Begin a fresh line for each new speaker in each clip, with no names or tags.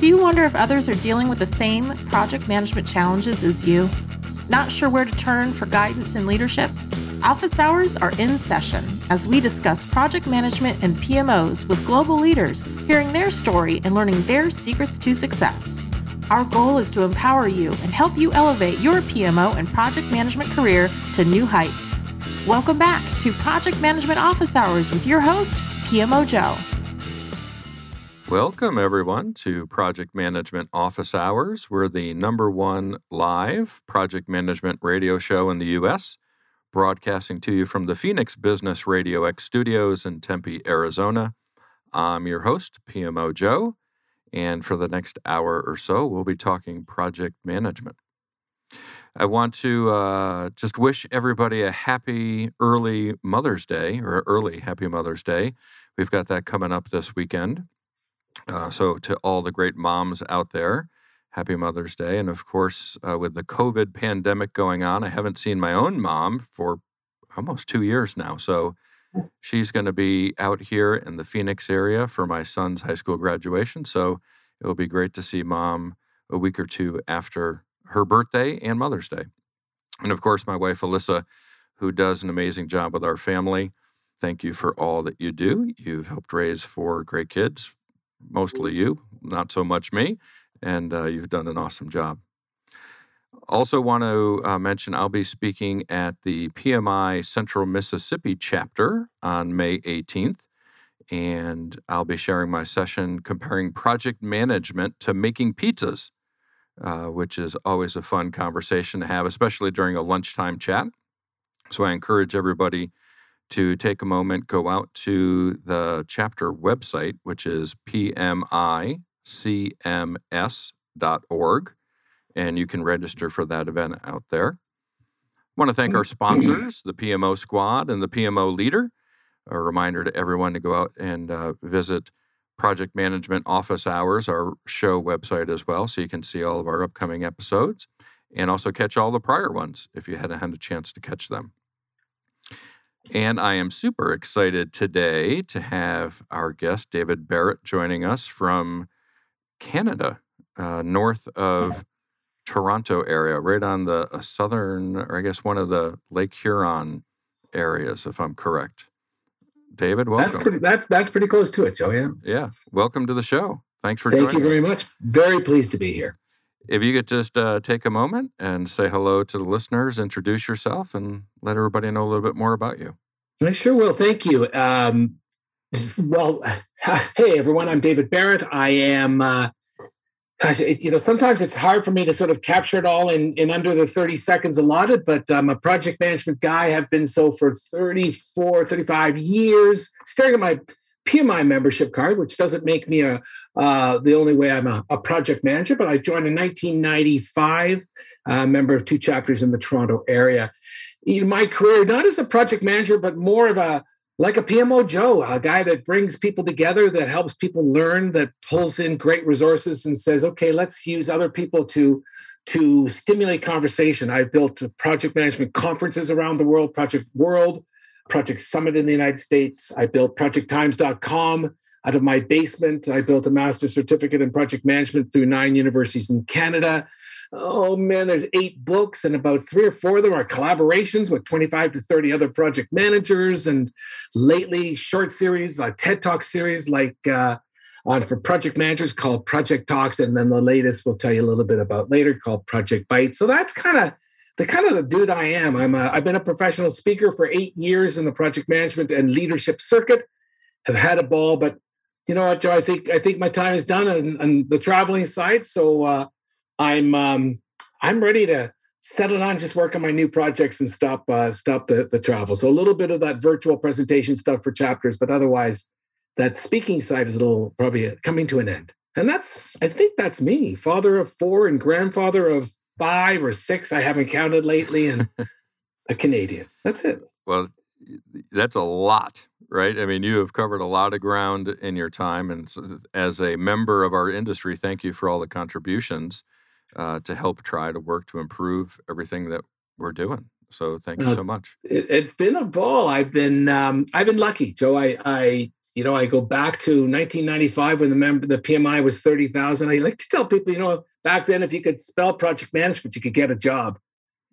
Do you wonder if others are dealing with the same project management challenges as you? Not sure where to turn for guidance and leadership? Office hours are in session as we discuss project management and PMOs with global leaders, hearing their story and learning their secrets to success. Our goal is to empower you and help you elevate your PMO and project management career to new heights. Welcome back to Project Management Office Hours with your host, PMO Joe.
Welcome, everyone, to Project Management Office Hours. We're the number one live project management radio show in the U.S., broadcasting to you from the Phoenix Business Radio X studios in Tempe, Arizona. I'm your host, PMO Joe, and for the next hour or so, we'll be talking project management. I want to uh, just wish everybody a happy early Mother's Day or early Happy Mother's Day. We've got that coming up this weekend. Uh, so, to all the great moms out there, happy Mother's Day. And of course, uh, with the COVID pandemic going on, I haven't seen my own mom for almost two years now. So, she's going to be out here in the Phoenix area for my son's high school graduation. So, it will be great to see mom a week or two after her birthday and Mother's Day. And of course, my wife, Alyssa, who does an amazing job with our family. Thank you for all that you do. You've helped raise four great kids, mostly you, not so much me, and uh, you've done an awesome job. Also, want to uh, mention I'll be speaking at the PMI Central Mississippi chapter on May 18th, and I'll be sharing my session comparing project management to making pizzas, uh, which is always a fun conversation to have, especially during a lunchtime chat. So, I encourage everybody to take a moment, go out to the chapter website, which is pmicms.org, and you can register for that event out there. I want to thank our sponsors, the PMO Squad and the PMO Leader. A reminder to everyone to go out and uh, visit Project Management Office Hours, our show website as well, so you can see all of our upcoming episodes and also catch all the prior ones if you hadn't had a chance to catch them. And I am super excited today to have our guest, David Barrett, joining us from Canada, uh, north of Toronto area, right on the uh, southern, or I guess one of the Lake Huron areas, if I'm correct. David, welcome.
That's pretty, that's, that's pretty close to it, Joe. Yeah.
Yeah. Welcome to the show. Thanks for joining.
Thank you very
us.
much. Very pleased to be here.
If you could just uh, take a moment and say hello to the listeners, introduce yourself, and let everybody know a little bit more about you.
I sure will. Thank you. Um, well, hey everyone, I'm David Barrett. I am. Uh, gosh, it, you know, sometimes it's hard for me to sort of capture it all in, in under the 30 seconds allotted, but I'm a project management guy. have been so for 34, 35 years. Staring at my PMI membership card, which doesn't make me a uh, the only way I'm a, a, project manager, but I joined in 1995, uh, member of two chapters in the Toronto area. In my career, not as a project manager, but more of a like a PMO Joe, a guy that brings people together, that helps people learn, that pulls in great resources and says, okay, let's use other people to to stimulate conversation. I've built project management conferences around the world, Project World, Project Summit in the United States. I built projecttimes.com out of my basement. I built a master's certificate in project management through nine universities in Canada. Oh man, there's eight books, and about three or four of them are collaborations with 25 to 30 other project managers. And lately, short series, a TED Talk series like uh, on for project managers called Project Talks, and then the latest we'll tell you a little bit about later called Project Bytes. So that's kind of the kind of the dude I am. I'm a, I've been a professional speaker for eight years in the project management and leadership circuit. Have had a ball, but you know what, Joe? I think I think my time is done on, on the traveling side. So uh, I'm um, I'm ready to settle down, just work on my new projects and stop uh, stop the, the travel. So a little bit of that virtual presentation stuff for chapters, but otherwise, that speaking side is a little probably coming to an end. And that's I think that's me, father of four and grandfather of five or six. I haven't counted lately, and a Canadian. That's it.
Well, that's a lot, right? I mean, you have covered a lot of ground in your time, and as a member of our industry, thank you for all the contributions uh, to help try to work to improve everything that we're doing. So thank you uh, so much.
It, has been a ball. I've been um, I've been lucky, Joe. I, I you know, I go back to 1995 when the member the PMI was 30,000. I like to tell people, you know, back then if you could spell project management, you could get a job.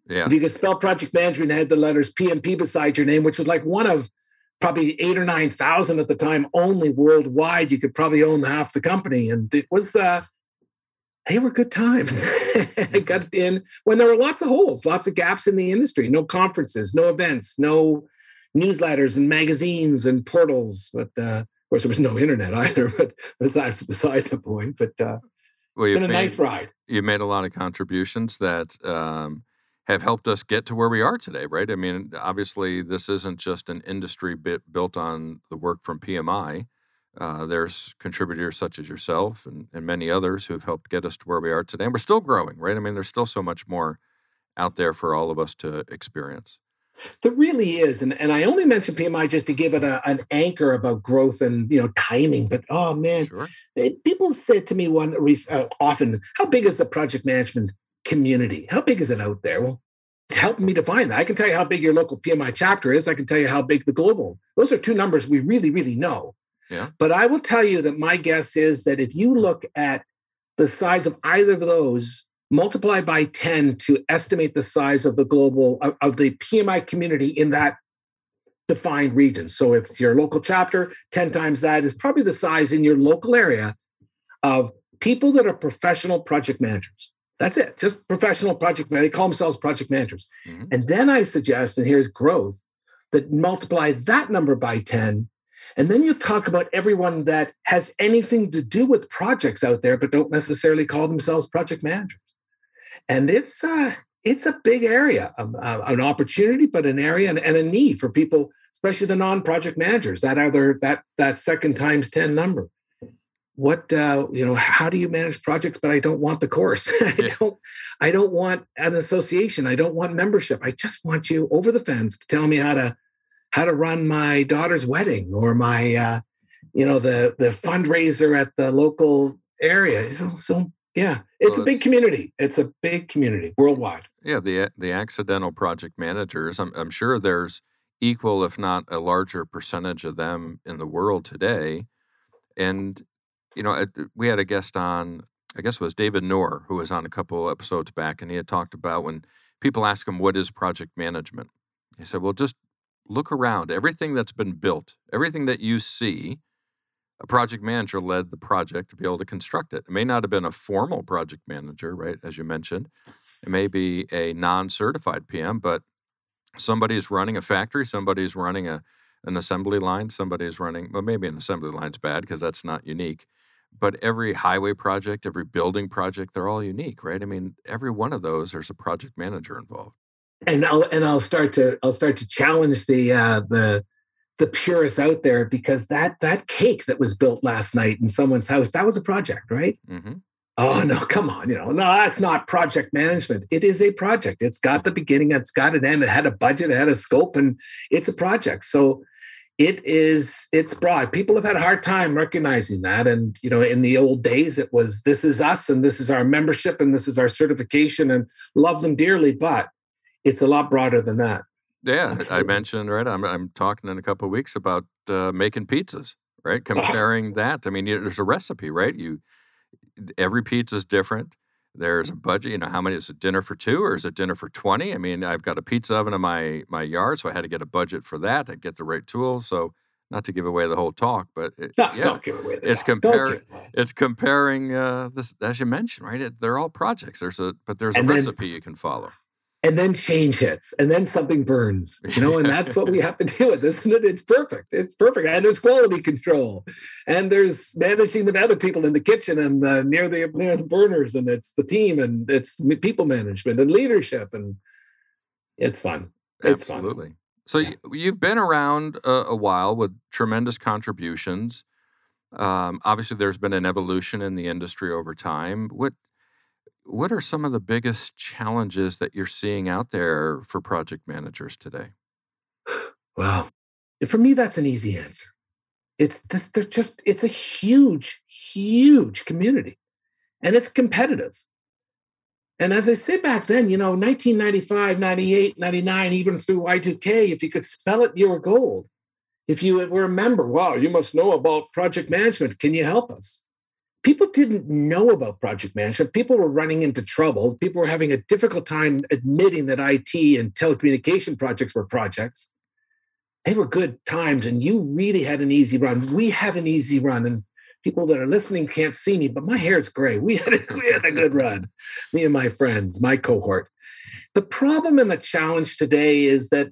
Yeah.
If you could spell project management and had the letters PMP beside your name, which was like one of probably eight or nine thousand at the time only worldwide, you could probably own half the company. And it was uh they were good times. I got in when there were lots of holes, lots of gaps in the industry, no conferences, no events, no newsletters and magazines and portals. But uh, of course, there was no internet either. But besides, beside the point. But uh, well, it's been a made, nice ride.
You've made a lot of contributions that um, have helped us get to where we are today, right? I mean, obviously, this isn't just an industry bit built on the work from PMI. Uh, there's contributors such as yourself and, and many others who have helped get us to where we are today. And we're still growing, right? I mean, there's still so much more out there for all of us to experience.
There really is, and and I only mentioned PMI just to give it a, an anchor about growth and you know timing. But oh man, sure. it, people said to me one uh, often, "How big is the project management community? How big is it out there?" Well, help me define that. I can tell you how big your local PMI chapter is. I can tell you how big the global. Those are two numbers we really really know.
Yeah.
But I will tell you that my guess is that if you look at the size of either of those multiply by 10 to estimate the size of the global of, of the PMI community in that defined region. So if it's your local chapter, 10 times that is probably the size in your local area of people that are professional project managers. That's it, just professional project managers. They call themselves project managers. Mm-hmm. And then I suggest, and here's growth, that multiply that number by 10 and then you talk about everyone that has anything to do with projects out there, but don't necessarily call themselves project managers and it's uh, it's a big area, um, uh, an opportunity, but an area and, and, a need for people, especially the non-project managers. That other that that second times ten number. What uh, you know? How do you manage projects? But I don't want the course. I don't. I don't want an association. I don't want membership. I just want you over the fence to tell me how to how to run my daughter's wedding or my uh, you know the the fundraiser at the local area. So, so yeah, it's well, a big community. It's a big community worldwide.
Yeah, the the accidental project managers. I'm, I'm sure there's equal, if not a larger percentage of them in the world today. And you know, we had a guest on. I guess it was David Noor, who was on a couple episodes back, and he had talked about when people ask him what is project management. He said, "Well, just look around. Everything that's been built, everything that you see." A project manager led the project to be able to construct it. It may not have been a formal project manager, right, as you mentioned. It may be a non-certified PM, but somebody's running a factory, somebody's running a an assembly line, somebody's running well, maybe an assembly line's bad because that's not unique. But every highway project, every building project, they're all unique, right? I mean, every one of those, there's a project manager involved.
And I'll and I'll start to I'll start to challenge the uh, the the purists out there because that that cake that was built last night in someone's house that was a project right? Mm-hmm. oh no come on you know no that's not project management. It is a project. It's got the beginning it's got an end it had a budget it had a scope and it's a project. So it is it's broad. People have had a hard time recognizing that and you know in the old days it was this is us and this is our membership and this is our certification and love them dearly but it's a lot broader than that
yeah, Absolutely. I mentioned right. I'm I'm talking in a couple of weeks about uh, making pizzas. Right, comparing that. I mean, there's a recipe, right? You every pizza is different. There's a budget. You know, how many is it dinner for two or is it dinner for twenty? I mean, I've got a pizza oven in my my yard, so I had to get a budget for that. I get the right tools. So not to give away the whole talk, but it,
no, yeah, don't give away the
it's comparing. It's comparing uh, this as you mentioned, right? It, they're all projects. There's a but there's and a then, recipe you can follow
and then change hits and then something burns you know and that's what we have to deal with isn't it? It's perfect. It's perfect and there's quality control and there's managing the other people in the kitchen and uh, near the near the burners and it's the team and it's people management and leadership and it's fun. It's
absolutely.
Fun.
so yeah. you've been around a, a, while with tremendous contributions. Um, obviously there's been an evolution in the industry over time. What what are some of the biggest challenges that you're seeing out there for project managers today?
Well, for me, that's an easy answer. It's they're just it's a huge, huge community, and it's competitive. And as I said back then, you know, 1995, 98, 99, even through Y2K, if you could spell it, you were gold. if you were a member, wow, you must know about project management. Can you help us? People didn't know about project management. People were running into trouble. People were having a difficult time admitting that IT and telecommunication projects were projects. They were good times, and you really had an easy run. We had an easy run, and people that are listening can't see me, but my hair is gray. We had a, we had a good run, me and my friends, my cohort. The problem and the challenge today is that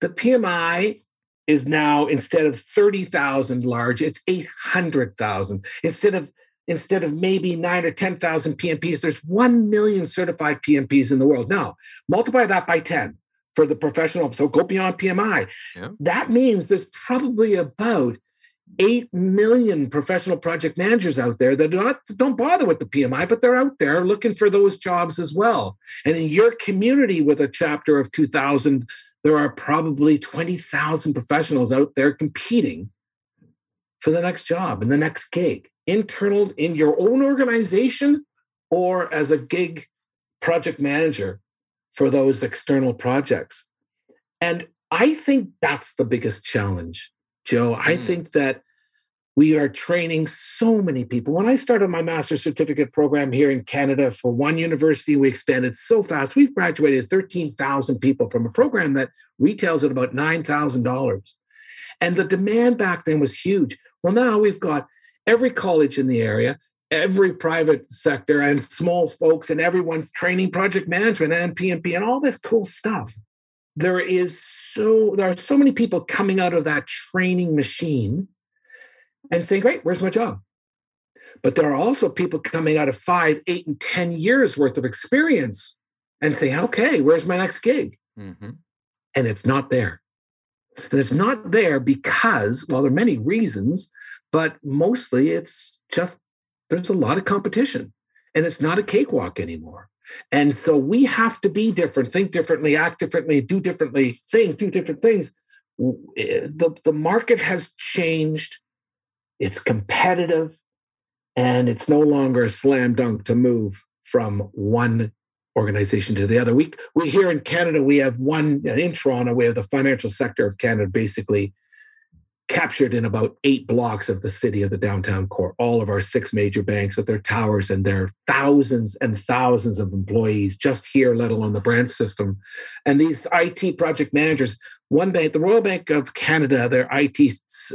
the PMI is now instead of 30,000 large, it's 800,000. Instead of instead of maybe nine or 10,000 PMPs, there's 1 million certified PMPs in the world. Now, multiply that by 10 for the professional. So go beyond PMI. Yeah. That means there's probably about 8 million professional project managers out there that do not don't bother with the PMI, but they're out there looking for those jobs as well. And in your community with a chapter of 2000 there are probably 20,000 professionals out there competing for the next job and the next gig, internal in your own organization or as a gig project manager for those external projects. And I think that's the biggest challenge, Joe. Mm. I think that we are training so many people. When I started my master's certificate program here in Canada for one university, we expanded so fast. We've graduated 13,000 people from a program that retails at about $9,000. And the demand back then was huge. Well, now we've got every college in the area, every private sector, and small folks, and everyone's training project management and PMP and all this cool stuff. There is so there are so many people coming out of that training machine and saying, Great, where's my job? But there are also people coming out of five, eight, and 10 years worth of experience and saying, Okay, where's my next gig? Mm-hmm. And it's not there. And it's not there because, well, there are many reasons, but mostly it's just there's a lot of competition and it's not a cakewalk anymore. And so we have to be different, think differently, act differently, do differently, think, do different things. Eh, the, the market has changed it's competitive and it's no longer a slam dunk to move from one organization to the other. We, we here in Canada, we have one in Toronto, we have the financial sector of Canada basically captured in about eight blocks of the city of the downtown core. All of our six major banks with their towers and their thousands and thousands of employees just here, let alone the branch system. And these IT project managers, one bank, the Royal Bank of Canada, their IT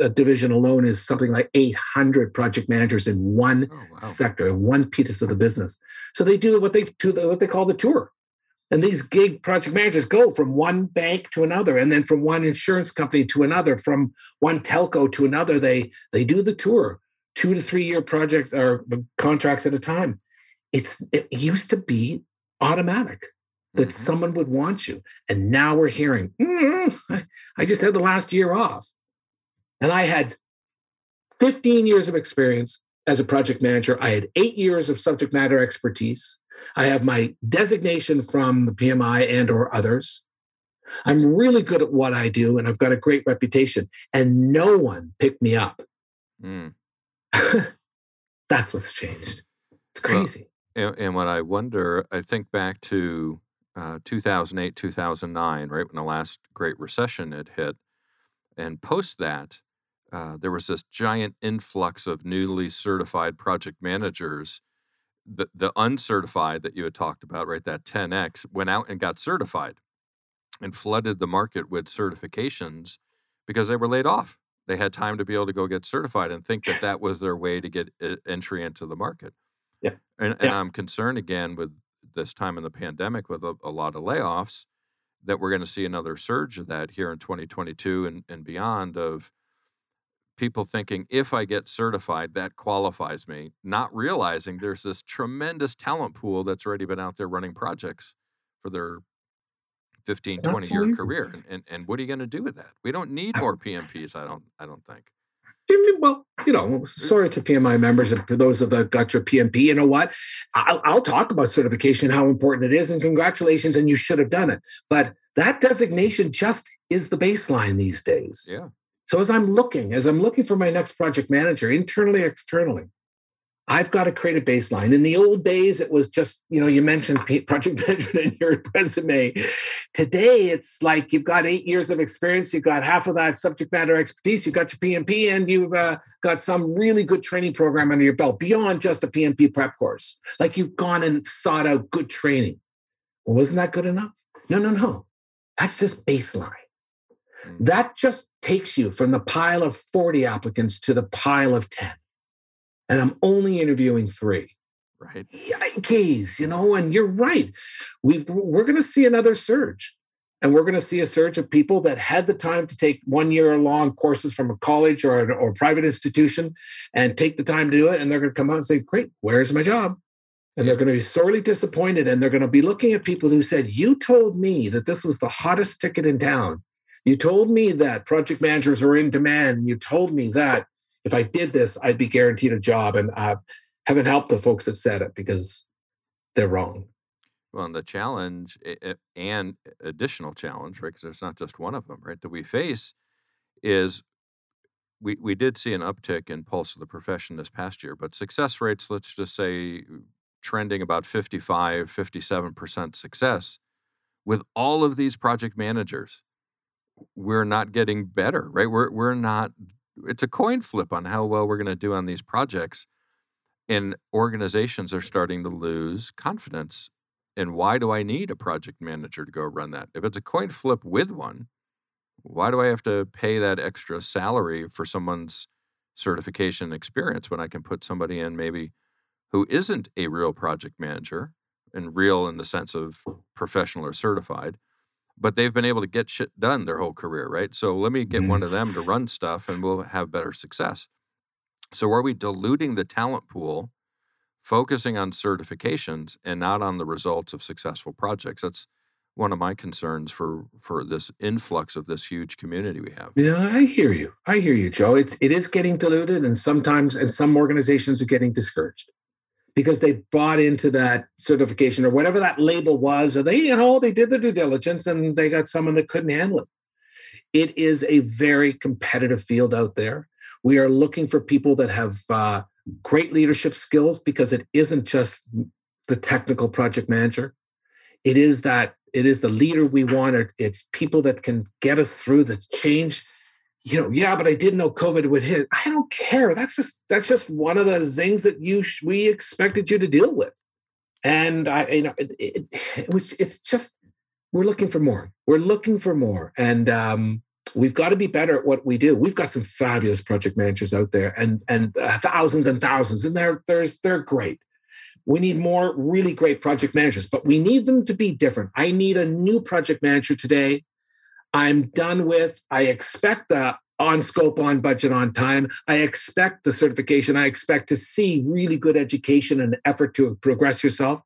uh, division alone is something like 800 project managers in one oh, wow. sector, one piece of the business. So they do what they do, what they call the tour. And these gig project managers go from one bank to another, and then from one insurance company to another, from one telco to another. They they do the tour, two to three year projects or contracts at a time. It's it used to be automatic that mm-hmm. someone would want you. And now we're hearing, mm, I, I just had the last year off. And I had 15 years of experience as a project manager. I had eight years of subject matter expertise. I have my designation from the PMI and or others. I'm really good at what I do and I've got a great reputation and no one picked me up. Mm. That's what's changed. It's crazy.
Well, and, and what I wonder, I think back to uh, 2008, 2009, right when the last Great Recession had hit. And post that, uh, there was this giant influx of newly certified project managers. The, the uncertified that you had talked about, right, that 10x, went out and got certified and flooded the market with certifications because they were laid off. They had time to be able to go get certified and think that that was their way to get uh, entry into the market.
Yeah.
And, and I'm concerned again with this time in the pandemic with a, a lot of layoffs that we're going to see another surge of that here in 2022 and, and beyond of people thinking if i get certified that qualifies me not realizing there's this tremendous talent pool that's already been out there running projects for their 15 20 so year easy. career and, and, and what are you going to do with that we don't need more pmps i don't i don't think
well, you know, sorry to PMI members and to those of the got your PMP. You know what? I'll, I'll talk about certification, how important it is, and congratulations, and you should have done it. But that designation just is the baseline these days.
Yeah.
So as I'm looking, as I'm looking for my next project manager, internally, externally, I've got to create a baseline. In the old days, it was just, you know, you mentioned project management in your resume. Today, it's like you've got eight years of experience, you've got half of that subject matter expertise, you've got your PMP, and you've uh, got some really good training program under your belt beyond just a PMP prep course. Like you've gone and sought out good training. Wasn't that good enough? No, no, no. That's just baseline. Hmm. That just takes you from the pile of 40 applicants to the pile of 10 and I'm only interviewing three.
Right.
Yikes, you know, and you're right. We've we're going to see another surge. And we're going to see a surge of people that had the time to take one year long courses from a college or, or a private institution and take the time to do it. And they're going to come out and say, Great, where's my job? And they're going to be sorely disappointed. And they're going to be looking at people who said, You told me that this was the hottest ticket in town. You told me that project managers are in demand. You told me that if I did this, I'd be guaranteed a job. And I haven't helped the folks that said it because they're wrong.
Well, and the challenge and additional challenge, right? Because there's not just one of them, right? That we face is we, we did see an uptick in pulse of the profession this past year, but success rates, let's just say trending about 55, 57% success with all of these project managers. We're not getting better, right? We're, we're not it's a coin flip on how well we're going to do on these projects. And organizations are starting to lose confidence. And why do I need a project manager to go run that? If it's a coin flip with one, why do I have to pay that extra salary for someone's certification experience when I can put somebody in maybe who isn't a real project manager and real in the sense of professional or certified, but they've been able to get shit done their whole career, right? So let me get one of them to run stuff and we'll have better success. So are we diluting the talent pool, focusing on certifications and not on the results of successful projects? That's one of my concerns for for this influx of this huge community we have.
Yeah, I hear you. I hear you, Joe. It's it is getting diluted and sometimes and some organizations are getting discouraged because they bought into that certification or whatever that label was, or they, you know, they did the due diligence and they got someone that couldn't handle it. It is a very competitive field out there. We are looking for people that have uh, great leadership skills because it isn't just the technical project manager. It is that it is the leader we want. It's people that can get us through the change you know, yeah, but I didn't know COVID would hit. I don't care. That's just that's just one of the things that you sh- we expected you to deal with, and I, you know, it, it, it, was. It's just we're looking for more. We're looking for more, and um, we've got to be better at what we do. We've got some fabulous project managers out there, and and uh, thousands and thousands, and they're there's they're great. We need more really great project managers, but we need them to be different. I need a new project manager today I'm done with. I expect the on scope, on budget, on time. I expect the certification. I expect to see really good education and effort to progress yourself.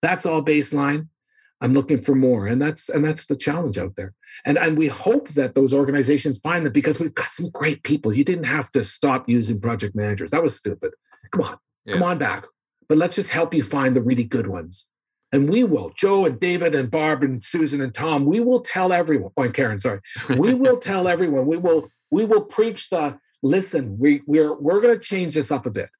That's all baseline. I'm looking for more, and that's and that's the challenge out there. And and we hope that those organizations find that because we've got some great people. You didn't have to stop using project managers. That was stupid. Come on, yeah. come on back. But let's just help you find the really good ones. And we will, Joe and David and Barb and Susan and Tom, we will tell everyone, oh, and Karen, sorry, we will tell everyone, we will, we will preach the listen, we we're we're gonna change this up a bit.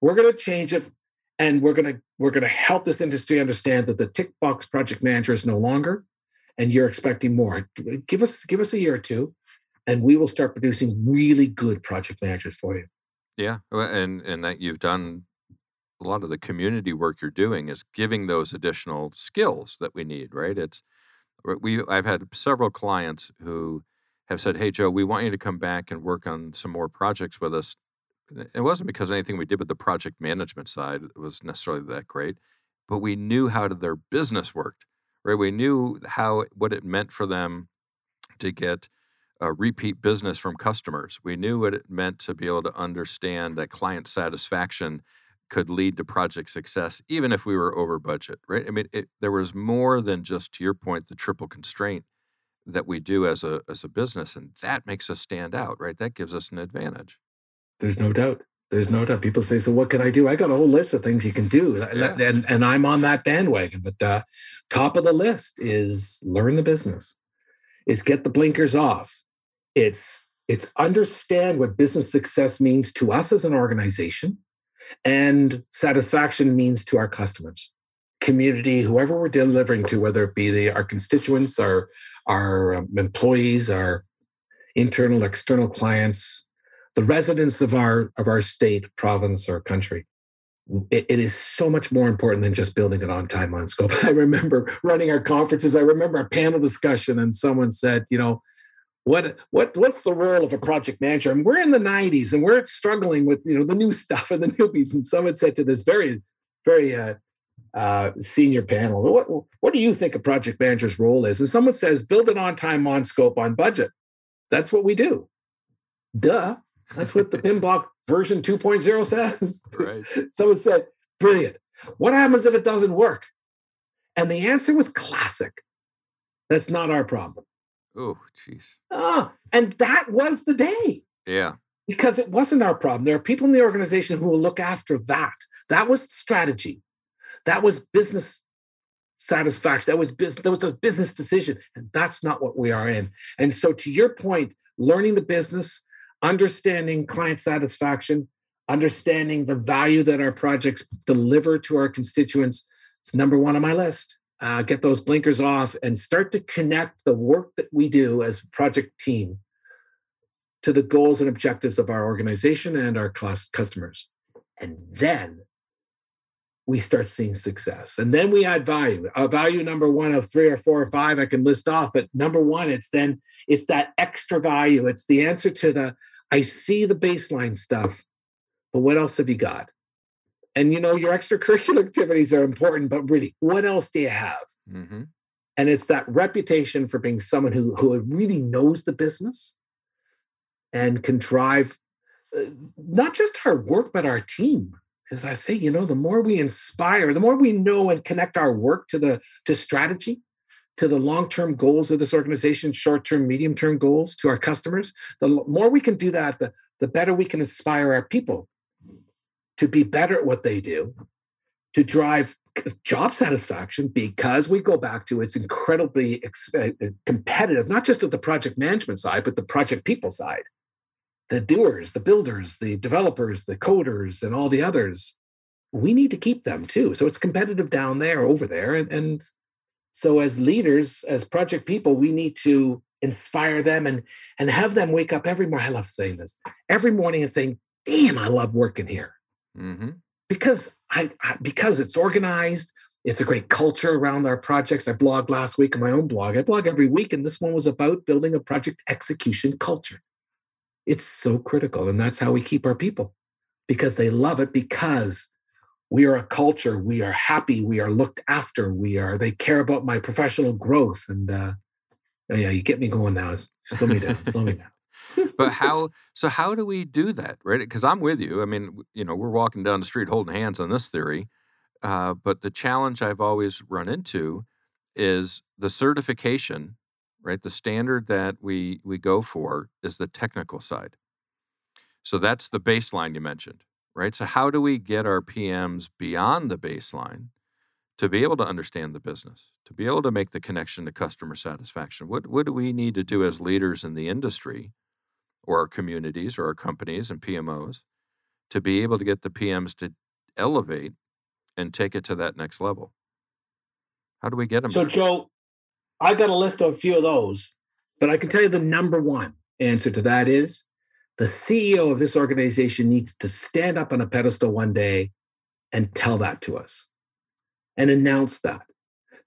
We're gonna change it and we're gonna we're gonna help this industry understand that the tick box project manager is no longer and you're expecting more. Give us give us a year or two and we will start producing really good project managers for you.
Yeah, and and that you've done a lot of the community work you're doing is giving those additional skills that we need, right? It's we I've had several clients who have said, "Hey Joe, we want you to come back and work on some more projects with us." It wasn't because anything we did with the project management side was necessarily that great, but we knew how their business worked, right? We knew how what it meant for them to get repeat business from customers. We knew what it meant to be able to understand that client satisfaction could lead to project success, even if we were over budget, right? I mean, it, there was more than just, to your point, the triple constraint that we do as a as a business, and that makes us stand out, right? That gives us an advantage.
There's no doubt. There's no doubt. People say, "So what can I do?" I got a whole list of things you can do, yeah. and and I'm on that bandwagon. But uh, top of the list is learn the business. Is get the blinkers off. It's it's understand what business success means to us as an organization And satisfaction means to our customers, community, whoever we're delivering to, whether it be the, our constituents, our, our um, employees, our internal, external clients, the residents of our, of our state, province, or country. It, it is so much more important than just building it on time on scope. I remember running our conferences. I remember a panel discussion, and someone said, you know, what what what's the role of a project manager? And we're in the 90s and we're struggling with you know the new stuff and the newbies. And someone said to this very, very uh, uh, senior panel, what what do you think a project manager's role is? And someone says, build it on time, on scope, on budget. That's what we do. Duh. That's what the PMBOK version 2.0 says. Right. someone said, brilliant. What happens if it doesn't work? And the answer was classic. That's not our problem.
Oh, jeez.
Ah, and that was the day.
Yeah.
Because it wasn't our problem. There are people in the organization who will look after that. That was strategy. That was business satisfaction. That was business. That was a business decision, and that's not what we are in. And so, to your point, learning the business, understanding client satisfaction, understanding the value that our projects deliver to our constituents, it's number one on my list uh, get those blinkers off and start to connect the work that we do as project team to the goals and objectives of our organization and our class customers. And then we start seeing success. And then we add value. A value number one of three or four or five I can list off, but number one, it's then it's that extra value. It's the answer to the I see the baseline stuff, but what else have you got? And you know, your extracurricular activities are important, but really, what else do you have? Mm-hmm. And it's that reputation for being someone who, who really knows the business and can drive uh, not just our work, but our team. Because I say, you know, the more we inspire, the more we know and connect our work to the to strategy, to the long-term goals of this organization, short-term, medium-term goals to our customers, the more we can do that, the, the better we can inspire our people to be better at what they do, to drive job satisfaction, because we go back to it's incredibly uh, competitive, not just at the project management side, but the project people side. The doers, the builders, the developers, the coders, and all the others. We need to keep them too. So it's competitive down there, over there. And, and so as leaders, as project people, we need to inspire them and and have them wake up every morning. I love saying this every morning and saying, damn, I love working here. Mm-hmm. Because I, I because it's organized, it's a great culture around our projects. I blogged last week on my own blog. I blog every week, and this one was about building a project execution culture. It's so critical, and that's how we keep our people because they love it because we are a culture. We are happy. We are looked after. We are. They care about my professional growth, and uh, yeah, you get me going now. Slow me down. slow me down
but how so how do we do that right? Because i'm with you i mean you know we're walking down the street holding hands on this theory uh, but the challenge i've always run into is the certification right? The standard that we we go for is the technical side. So that's the baseline you mentioned right? So how do we get our pms beyond the baseline to be able to understand the business to be able to make the connection to customer satisfaction? What, what do we need to do as leaders in the industry or our communities or our companies and PMOs to be able to get the PMs to elevate and take it to that next level? How do we get them?
So,
there?
Joe, I got a list of a few of those, but I can tell you the number one answer to that is the CEO of this organization needs to stand up on a pedestal one day and tell that to us and announce that.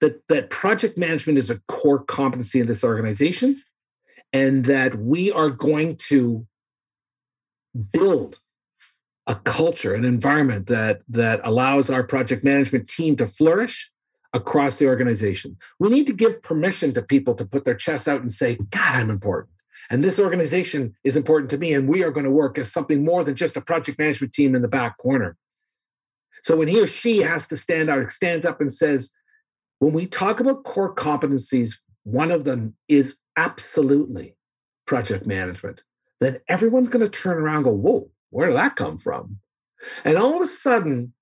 That, that project management is a core competency in this organization and that we are going to build a culture, an environment that that allows our project management team to flourish across the organization. We need to give permission to people to put their chests out and say, God, I'm important. And this organization is important to me. And we are going to work as something more than just a project management team in the back corner. So when he or she has to stand out, stands up and says, when we talk about core competencies, one of them is absolutely project management, then everyone's going to turn around and go, whoa, where did that come from? And all of a sudden,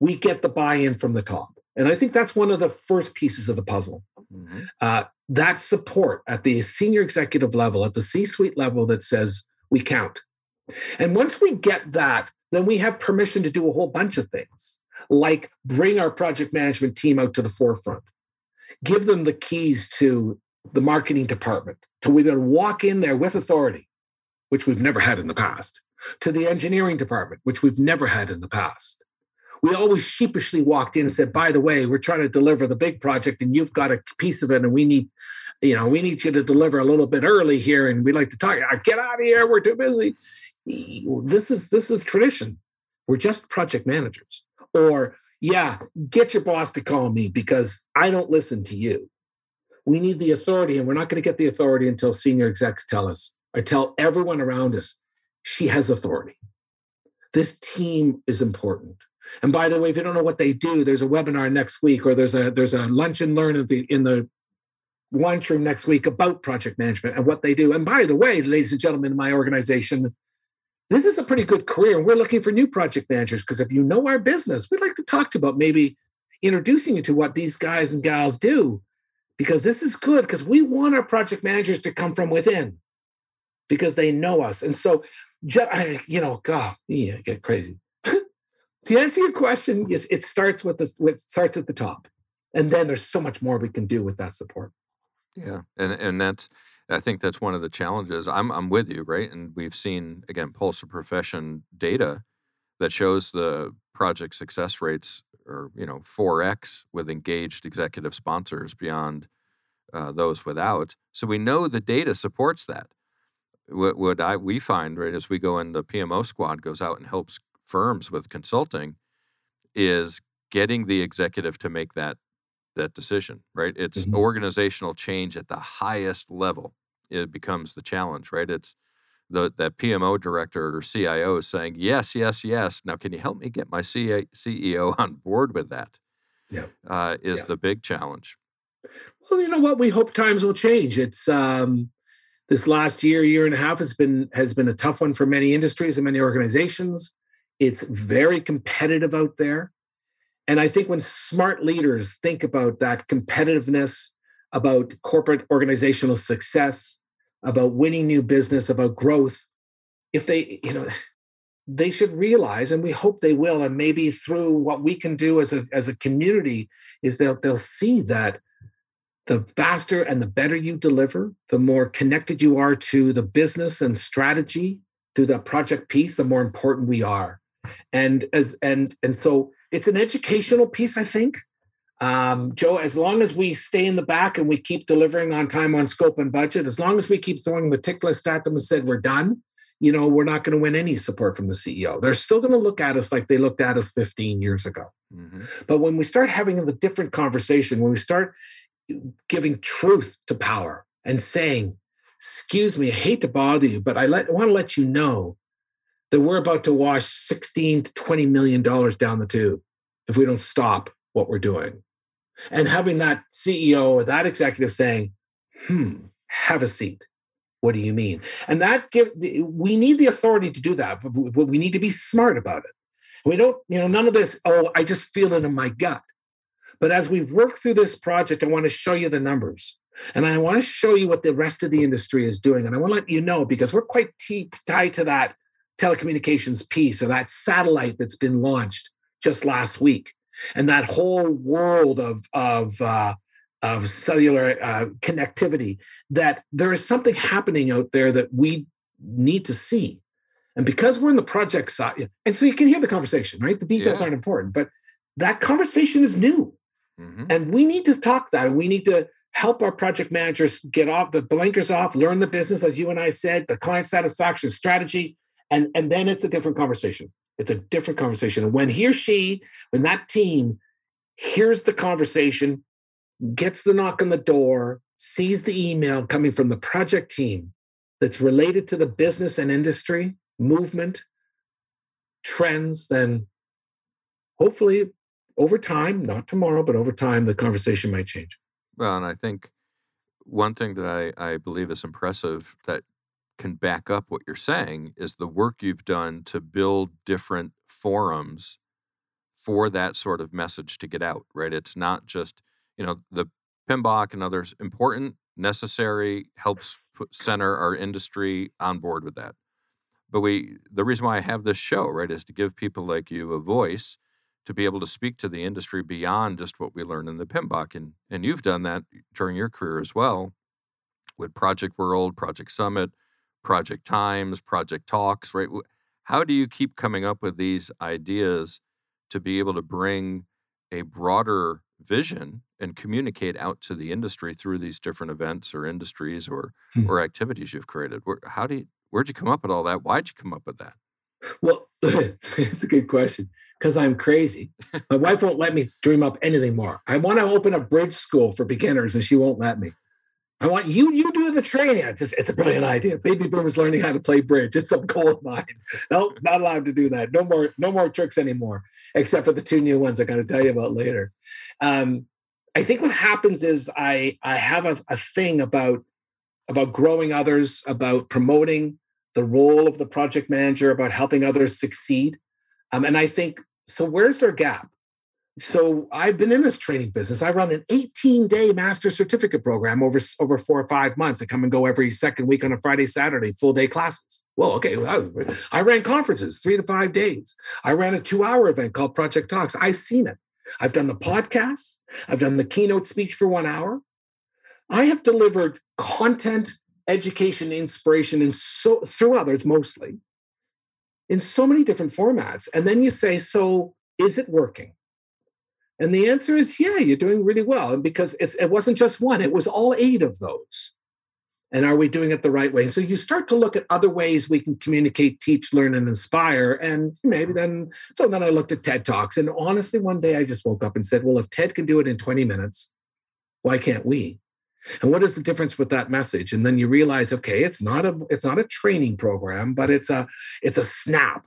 we get the buy in from the top. And I think that's one of the first pieces of the puzzle. Mm-hmm. Uh, that support at the senior executive level, at the C suite level that says we count. And once we get that, then we have permission to do a whole bunch of things, like bring our project management team out to the forefront, give them the keys to the marketing department, to to walk in there with authority, which we've never had in the past, to the engineering department, which we've never had in the past. We always sheepishly walked in and said, by the way, we're trying to deliver the big project and you've got a piece of it and we need, you know, we need you to deliver a little bit early here and we'd like to talk. Uh, get out of here, we're too busy. This is this is tradition. We're just project managers. Or yeah, get your boss to call me because I don't listen to you. We need the authority, and we're not going to get the authority until senior execs tell us or tell everyone around us she has authority. This team is important. And by the way, if you don't know what they do, there's a webinar next week, or there's a there's a lunch and learn in the, in the lunchroom next week about project management and what they do. And by the way, ladies and gentlemen, in my organization, this is a pretty good career. And we're looking for new project managers because if you know our business, we'd like to talk to about maybe introducing you to what these guys and gals do because this is good because we want our project managers to come from within because they know us. And so, you know, God, yeah, get crazy. to answer your question, yes, it starts with the it starts at the top, and then there's so much more we can do with that support.
Yeah, and and that's I think that's one of the challenges. I'm I'm with you, right? And we've seen again pulse of profession data that shows the project success rates or you know 4x with engaged executive sponsors beyond uh, those without. So we know the data supports that. What, what I we find right as we go in the PMO squad goes out and helps firms with consulting is getting the executive to make that that decision. Right, it's mm-hmm. organizational change at the highest level. It becomes the challenge. Right, it's the that PMO director or CIO is saying, yes, yes, yes. Now, can you help me get my CEO on board with that?
Yeah.
Uh, is
yeah.
the big challenge.
Well, you know what? We hope times will change. It's um, this last year, year and a half has been has been a tough one for many industries and many organizations. It's very competitive out there. And I think when smart leaders think about that competitiveness, about corporate organizational success, about winning new business, about growth, if they, you know, they should realize, and we hope they will, and maybe through what we can do as a as a community, is they'll they'll see that the faster and the better you deliver, the more connected you are to the business and strategy, to that project piece, the more important we are. And as and and so it's an educational piece, I think. Um, Joe, as long as we stay in the back and we keep delivering on time, on scope, and budget, as long as we keep throwing the tick list at them and said we're done, you know, we're not going to win any support from the CEO. They're still going to look at us like they looked at us 15 years ago. Mm-hmm. But when we start having the different conversation, when we start giving truth to power and saying, excuse me, I hate to bother you, but I, let, I want to let you know that we're about to wash 16 to 20 million dollars down the tube if we don't stop what we're doing and having that CEO or that executive saying, hmm, have a seat. What do you mean? And that give we need the authority to do that, but we need to be smart about it. We don't, you know, none of this, oh, I just feel it in my gut. But as we've worked through this project, I want to show you the numbers. And I want to show you what the rest of the industry is doing. And I want to let you know because we're quite t- tied to that telecommunications piece or that satellite that's been launched just last week and that whole world of of uh, of cellular uh, connectivity that there is something happening out there that we need to see and because we're in the project side and so you can hear the conversation right the details yeah. aren't important but that conversation is new mm-hmm. and we need to talk that and we need to help our project managers get off the blinkers off learn the business as you and i said the client satisfaction strategy and and then it's a different conversation it's a different conversation. And when he or she, when that team hears the conversation, gets the knock on the door, sees the email coming from the project team that's related to the business and industry movement trends, then hopefully over time, not tomorrow, but over time, the conversation might change.
Well, and I think one thing that I, I believe is impressive that can back up what you're saying is the work you've done to build different forums for that sort of message to get out, right? It's not just, you know, the PMBOK and others important, necessary, helps put, center our industry on board with that. but we the reason why I have this show, right, is to give people like you a voice to be able to speak to the industry beyond just what we learn in the PMBOK. And and you've done that during your career as well with Project World, Project Summit, Project Times, Project Talks, right? How do you keep coming up with these ideas to be able to bring a broader vision and communicate out to the industry through these different events or industries or hmm. or activities you've created? Where, how do you where'd you come up with all that? Why'd you come up with that?
Well, it's a good question because I'm crazy. My wife won't let me dream up anything more. I want to open a bridge school for beginners, and she won't let me. I want you you do the training. I just it's a brilliant idea. Baby boomers learning how to play bridge. It's a goal of mine. No, not allowed to do that. No more no more tricks anymore, except for the two new ones I'm going to tell you about later. Um, I think what happens is I I have a, a thing about about growing others, about promoting the role of the project manager, about helping others succeed. Um, and I think so. Where's their gap? So I've been in this training business. I run an 18 day master certificate program over, over four or five months. I come and go every second week on a Friday, Saturday, full day classes. Well, okay. I ran conferences three to five days. I ran a two hour event called Project Talks. I've seen it. I've done the podcasts. I've done the keynote speech for one hour. I have delivered content, education, inspiration, and so through others mostly in so many different formats. And then you say, so is it working? And the answer is, yeah, you're doing really well. And because it wasn't just one, it was all eight of those. And are we doing it the right way? So you start to look at other ways we can communicate, teach, learn, and inspire. And maybe then, so then I looked at TED Talks. And honestly, one day I just woke up and said, well, if TED can do it in 20 minutes, why can't we? And what is the difference with that message? And then you realize, okay, it's not a it's not a training program, but it's a it's a snap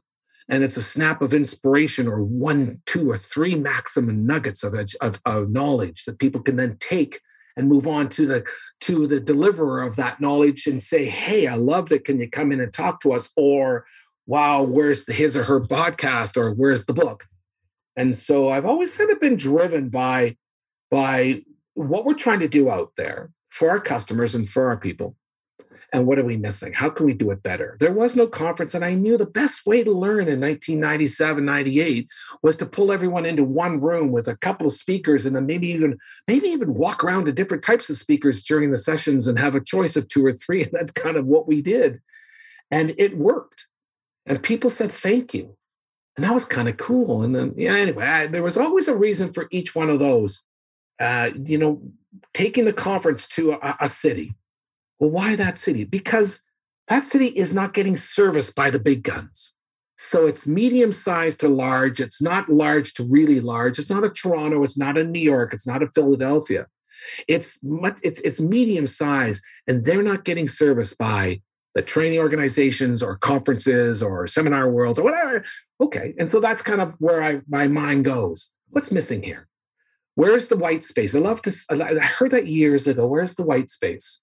and it's a snap of inspiration or one, two, or three maximum nuggets of, of, of knowledge that people can then take and move on to the to the deliverer of that knowledge and say, "Hey, I love it. Can you come in and talk to us?" Or, "Wow, where's the, his or her podcast?" Or, "Where's the book?" And so I've always kind of been driven by by what we're trying to do out there for our customers and for our people and what are we missing? How can we do it better? There was no conference, and I knew the best way to learn in 1997, 98 was to pull everyone into one room with a couple of speakers, and then maybe even maybe even walk around to different types of speakers during the sessions and have a choice of two or three. And that's kind of what we did, and it worked. And people said thank you, and that was kind of cool. And then yeah, anyway, I, there was always a reason for each one of those. Uh, you know, taking the conference to a, a city well, why that city? Because that city is not getting serviced by the big guns. So it's medium sized to large. It's not large to really large. It's not a Toronto. It's not a New York. It's not a Philadelphia. It's much. It's it's medium size, and they're not getting serviced by the training organizations or conferences or seminar worlds or whatever. Okay, and so that's kind of where I my mind goes. What's missing here? Where's the white space? I love to. I heard that years ago. Where's the white space?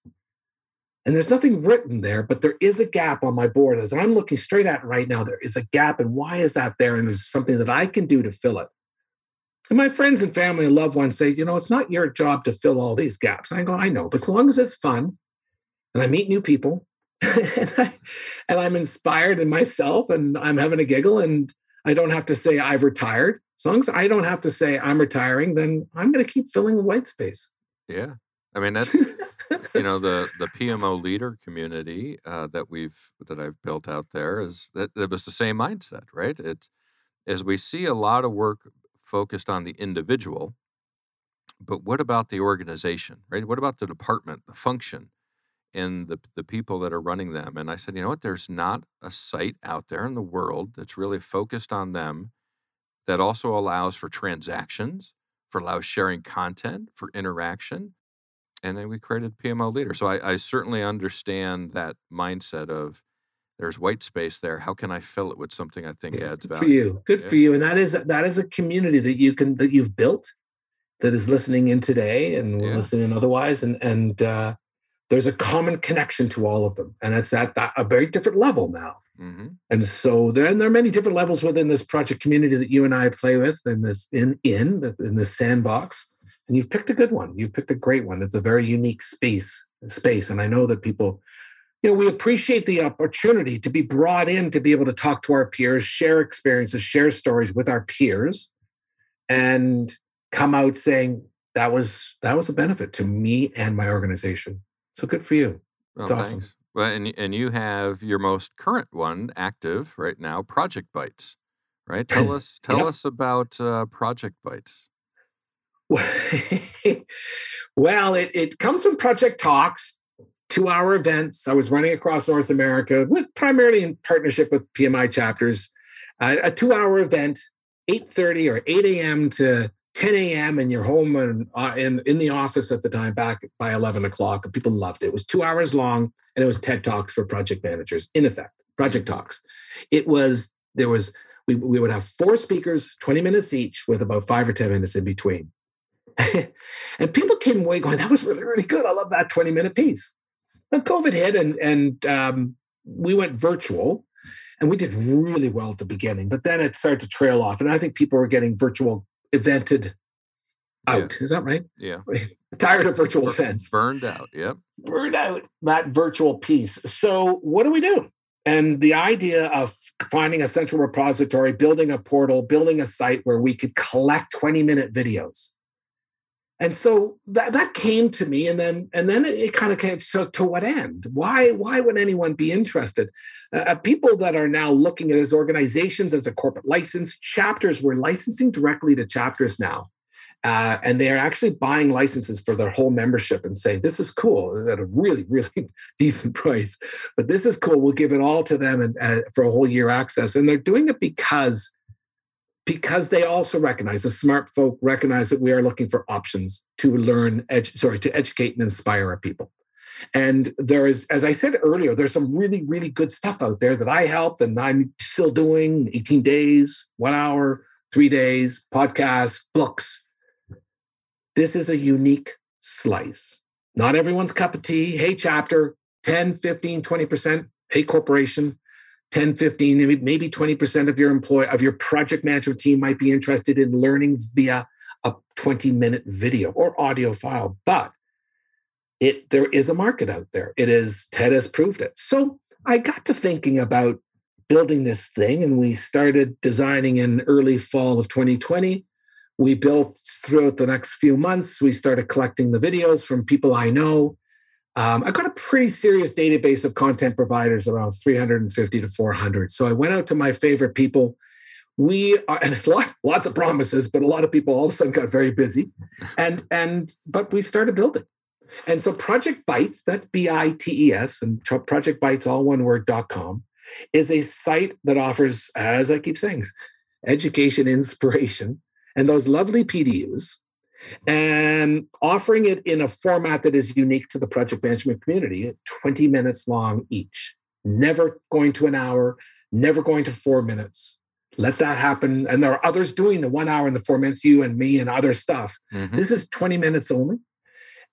And there's nothing written there, but there is a gap on my board as I'm looking straight at right now. There is a gap. And why is that there? And is something that I can do to fill it. And my friends and family and loved ones say, you know, it's not your job to fill all these gaps. And I go, I know, but as long as it's fun and I meet new people and, I, and I'm inspired in myself and I'm having a giggle and I don't have to say I've retired. As long as I don't have to say I'm retiring, then I'm going to keep filling the white space.
Yeah. I mean, that's you know the the PMO leader community uh, that we've that I've built out there is that it was the same mindset, right? It's as we see a lot of work focused on the individual, but what about the organization, right? What about the department, the function, and the the people that are running them? And I said, you know what? There's not a site out there in the world that's really focused on them that also allows for transactions, for allows sharing content, for interaction and then we created PMO Leader. So I, I, certainly understand that mindset of there's white space there. How can I fill it with something I think adds
value? For you, good yeah. for you, and that is that is a community that you can that you've built that is listening in today and yeah. listening otherwise, and and uh, there's a common connection to all of them, and it's at that, a very different level now. Mm-hmm. And so there, and there are many different levels within this project community that you and I play with in this in in in this sandbox and you've picked a good one. You've picked a great one. It's a very unique space space, and I know that people you know, we appreciate the opportunity to be brought in to be able to talk to our peers, share experiences, share stories with our peers, and come out saying that was that was a benefit to me and my organization. So good for you.
Well,
It's awesome.
thanks. Well, and and you have your most current one active right now, Project Bites. Right? Tell us tell
Yep.
us about uh, Project Bites.
well, it, it comes from Project Talks, two hour events. I was running across North America with primarily in partnership with PMI chapters. Uh, a two hour event, 8.30 or 8 a.m. to 10 a.m. and you're home and uh, in, in the office at the time back by 11 o'clock. People loved it. It was two hours long and it was TED Talks for project managers, in effect, Project Talks. It was, there was, we, we would have four speakers, 20 minutes each with about five or 10 minutes in between. and people came away going, that was really, really good. I love that 20 minute piece. Then COVID hit and, and um, we went virtual and we did really well at the beginning, but then it started to trail off. And I think people were getting virtual evented out. Is that right?
Yeah.
Tired of virtual events
Burned out. Yep.
burned out that virtual piece. So, what do we do? And the idea of finding a central repository, building a portal, building a site where we could collect 20 minute videos. And so that, that came to me, and then and then it, it kind of came. So to what end? Why why would anyone be interested? Uh, people that are now looking at as organizations as a corporate license chapters, we're licensing directly to chapters now. Uh, and they are actually buying licenses for their whole membership and saying, This is cool at a really, really decent price, but this is cool. We'll give it all to them and, uh, for a whole year access. And they're doing it because because they also recognize the smart folk recognize that we are looking for options to learn edu- sorry to educate and inspire our people. And there is as i said earlier there's some really really good stuff out there that i helped and i'm still doing 18 days one hour three days podcasts books. This is a unique slice. Not everyone's cup of tea. Hey chapter 10 15 20% hey corporation 10 15 maybe- maybe 20% of your employee of your project management team might be interested in learning via a 20 minute video or audio file but it there is a market out there. It is ted has proved it. So i got to thinking about building this thing and we started designing in early fall of 2020 we built throughout the next few months we started collecting the videos from people i know um, I got a pretty serious database of content providers, around 350 to 400. So I went out to my favorite people. We are, and lots, lots of promises, but a lot of people all of a sudden got very busy, and and but we started building. And so Project Bites, that's B-I-T-E-S, and Project Bites, all one word, dot com, is a site that offers, as I keep saying, education, inspiration, and those lovely PDUs and offering it in a format that is unique to the project management community 20 minutes long each. Never going to an hour never going to four minutes. Let that happen and there are others doing the one hour and the four minutes you and me and other stuff.
Mhm.
this is 20 minutes only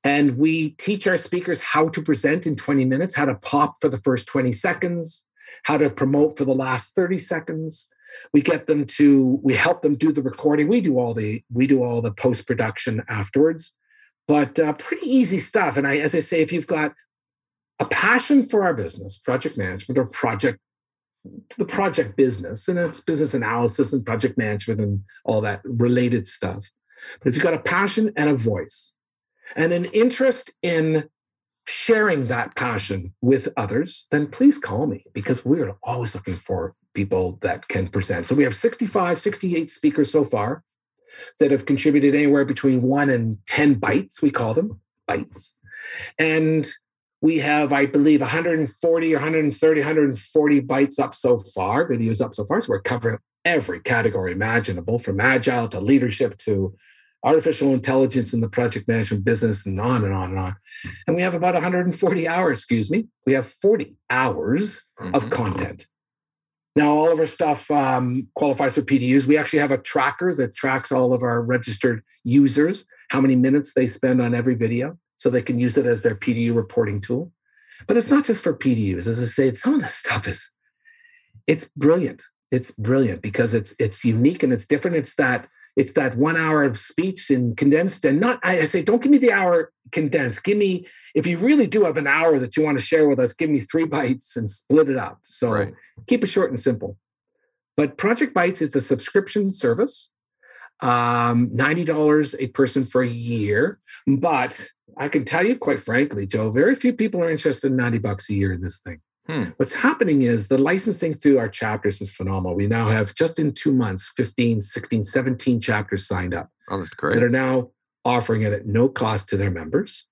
and we teach our speakers how to present in 20 minutes how to pop for the first 20 seconds how to promote for the last 30 seconds we get them to we help them do the recording. We do all the we do all the post production afterwards. But uh, pretty easy stuff. And i as i say if you've got a passion for our business project management or project the project business and it's business analysis and project management and all that related stuff. But if you've got a passion and a voice and an interest in sharing that passion with others, then please call me because we're always looking for people that can present. So we have 65, 68 speakers so far that have contributed anywhere between one and 10 bites, we call them bites. And we have, I believe, 140 130, 140 bites up so far, videos up so far. So we're covering every category imaginable from agile to leadership to artificial intelligence in the project management business and on and on and on. And we have about 140 hours, excuse me. We have 40 hours of
Mhm.
content. Now, all of our stuff um, qualifies for PDUs. We actually have a tracker that tracks all of our registered users, how many minutes they spend on every video, so they can use it as their PDU reporting tool. But it's not just for PDUs. As I say, some of this stuff is, it's brilliant. It's brilliant because it's it's unique and it's different. It's that it's that one hour of speech and condensed and not i say don't give me the hour condensed. Give me if you really do have an hour that you want to share with us give me three bites and split it up. So right. keep it short and simple. But project bites is a subscription service um, $90 a person for a year. But i can tell you quite frankly joe very few people are interested in 90 bucks a year in this thing Hmm. What's happening is the licensing through our chapters is phenomenal. We now have just in two months 15, 16, 17 chapters signed up
oh, that's great.
that are now offering it at no cost to their members.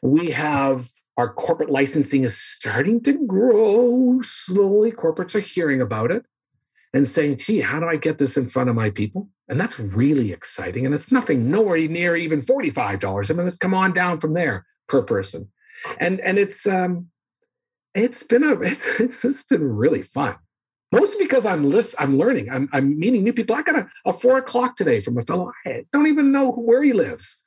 We have our corporate licensing is starting to grow slowly. Corporates are hearing about it and saying, gee, how do I get this in front of my people? And that's really exciting. And it's nothing nowhere near even $45. I mean, let's come on down from there per person. And and it's um it's been a it's, it's been really fun. Mostly because I'm list, I'm learning. I'm, I'm meeting new people. I got a, a four o'clock today from a fellow. I don't even know where he lives.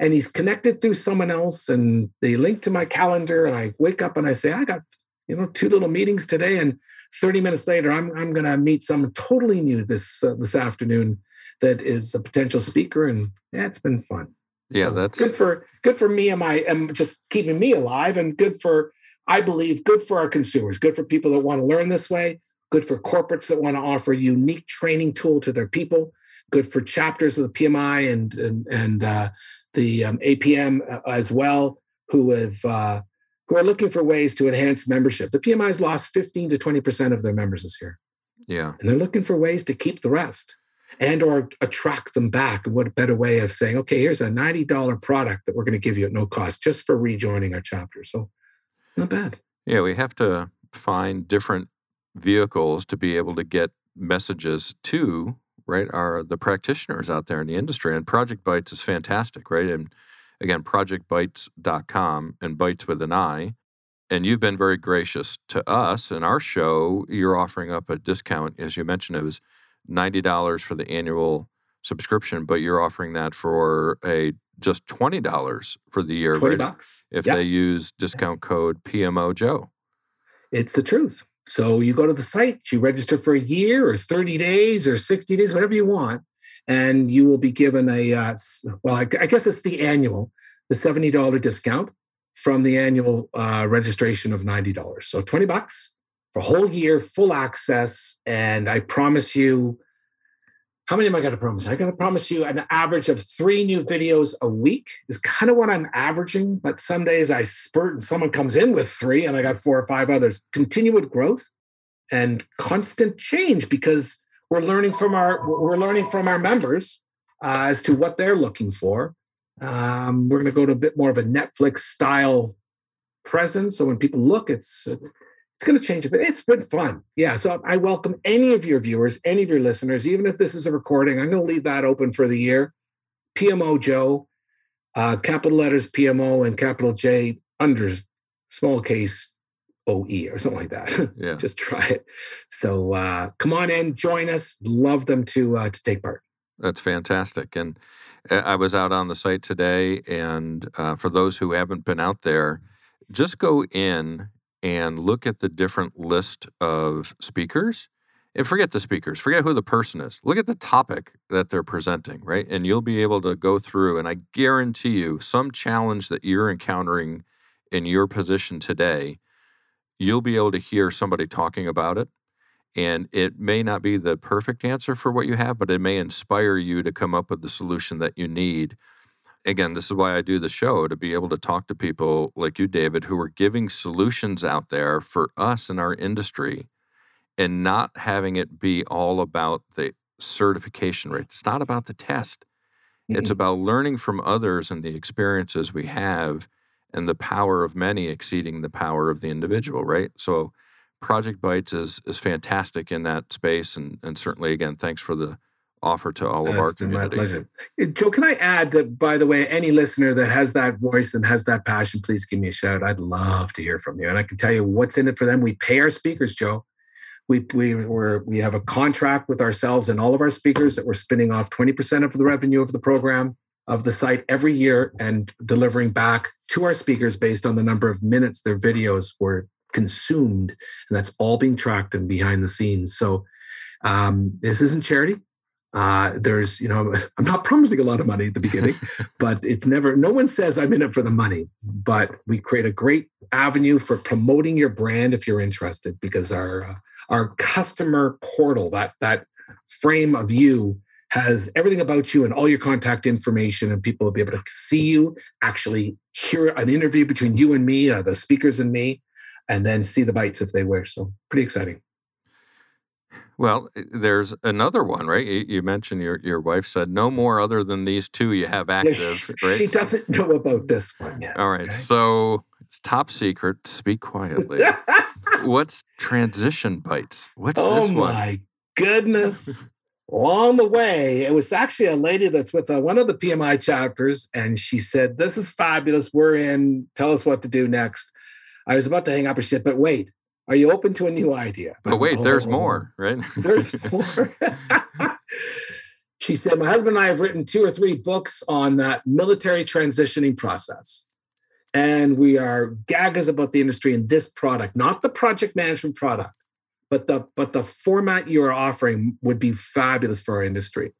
And he's connected through someone else, and they link to my calendar. And I wake up and I say, I got, you know, two little meetings today. And 30 minutes later, I'm, I'm going to meet someone totally new this uh, this afternoon that is a potential speaker. And yeah, it's been fun.
Yeah, so that's
good for good for me and my and just keeping me alive, and good for I believe good for our consumers, good for people that want to learn this way, good for corporates that want to offer a unique training tool to their people, good for chapters of the PMI and and, and uh, the um, APM uh, as well, who have uh, who are looking for ways to enhance membership. The PMI has lost 15 to 20 percent of their members this year.
Yeah,
and they're looking for ways to keep the rest and or attract them back. And what a better way of saying, okay, here's a $90 product that we're going to give you at no cost just for rejoining our chapter. So not bad.
Yeah, we have to find different vehicles to be able to get messages to right are the practitioners out there in the industry and project bites is fantastic right? And again projectbites.com and bites with an i. And you've been very gracious to us in our show. You're offering up a discount as you mentioned it was $90 for the annual subscription but you're offering that for a just twenty dollars for the year.
20 bucks.
If yep. they use discount code PMO Joe.
It's the truth. So you go to the site, you register for a year or 30 days or 60 days, whatever you want, and you will be given a uh, well, I, I, guess it's the annual, the $70 discount from the annual uh, registration of $90. So 20 bucks for a whole year, full access. And I promise you, how many am I going to promise? I got to promise you an average of three new videos a week is kind of what I'm averaging. But some days I spurt and someone comes in with three and I got four or five others. Continued growth and constant change because we're learning from our we're learning from our members uh, as to what they're looking for. Um, we're going to go to a bit more of a Netflix style presence. So when people look, it's it's going to change a bit. It's been fun. Yeah. So I welcome any of your viewers, any of your listeners, even if this is a recording, I'm going to leave that open for the year. PMO Joe, uh, capital letters PMO and capital J under small case OE or something like that. Yeah. Just try it. So uh, come on in, join us. Love them to uh, to take part.
That's fantastic. And uh, I was out on the site today, and uh, for those who haven't been out there, just go in and look at the different list of speakers and forget the speakers, forget who the person is. Look at the topic that they're presenting, right? And you'll be able to go through, and I guarantee you, some challenge that you're encountering in your position today, you'll be able to hear somebody talking about it. And it may not be the perfect answer for what you have, but it may inspire you to come up with the solution that you need again, this is why I do the show to be able to talk to people like you, David, who are giving solutions out there for us in our industry and not having it be all about the certification rate. It's not about the test, mm-hmm. it's about learning from others and the experiences we have and the power of many exceeding the power of the individual, right? So, Project Bites is is fantastic in that space, and and certainly again, thanks for the offer to all of our community. My pleasure.
Joe, can I add that, by the way, any listener that has that voice and has that passion, please give me a shout. I'd love to hear from you. And I can tell you what's in it for them. We pay our speakers, Joe. We, we, we're, we have a contract with ourselves and all of our speakers that we're spinning off 20% of the revenue of the program of the site every year and delivering back to our speakers based on the number of minutes their videos were consumed. And that's all being tracked and behind the scenes. So um, this isn't charity Uh, there's, you know, I'm not promising a lot of money at the beginning, but it's never, no one says I'm in it for the money, but we create a great avenue for promoting your brand if you're interested because our, uh, our customer portal, that, that frame of you has everything about you and all your contact information and people will be able to see you actually hear an interview between you and me uh, the speakers and me and then see the bites if they wish so pretty exciting
well, there's another one, right? You mentioned your your wife said no more other than these two you have active, yeah,
she,
right?
She doesn't know about this one yet.
All right, okay? so it's top secret. Speak quietly. What's transition bites? What's
oh
this
one? Oh my goodness! Along the way, it was actually a lady that's with uh, one of the PMI chapters, and she said, "This is fabulous. We're in. Tell us what to do next." I was about to hang up her shit, but wait, are you open to a new idea?
But, wait, oh, there's more, right?
there's more. she said, My husband and I have written two or three books on that military transitioning process. And we are gagas about the industry and this product, not the project management product, but the but the format you are offering would be fabulous for our industry.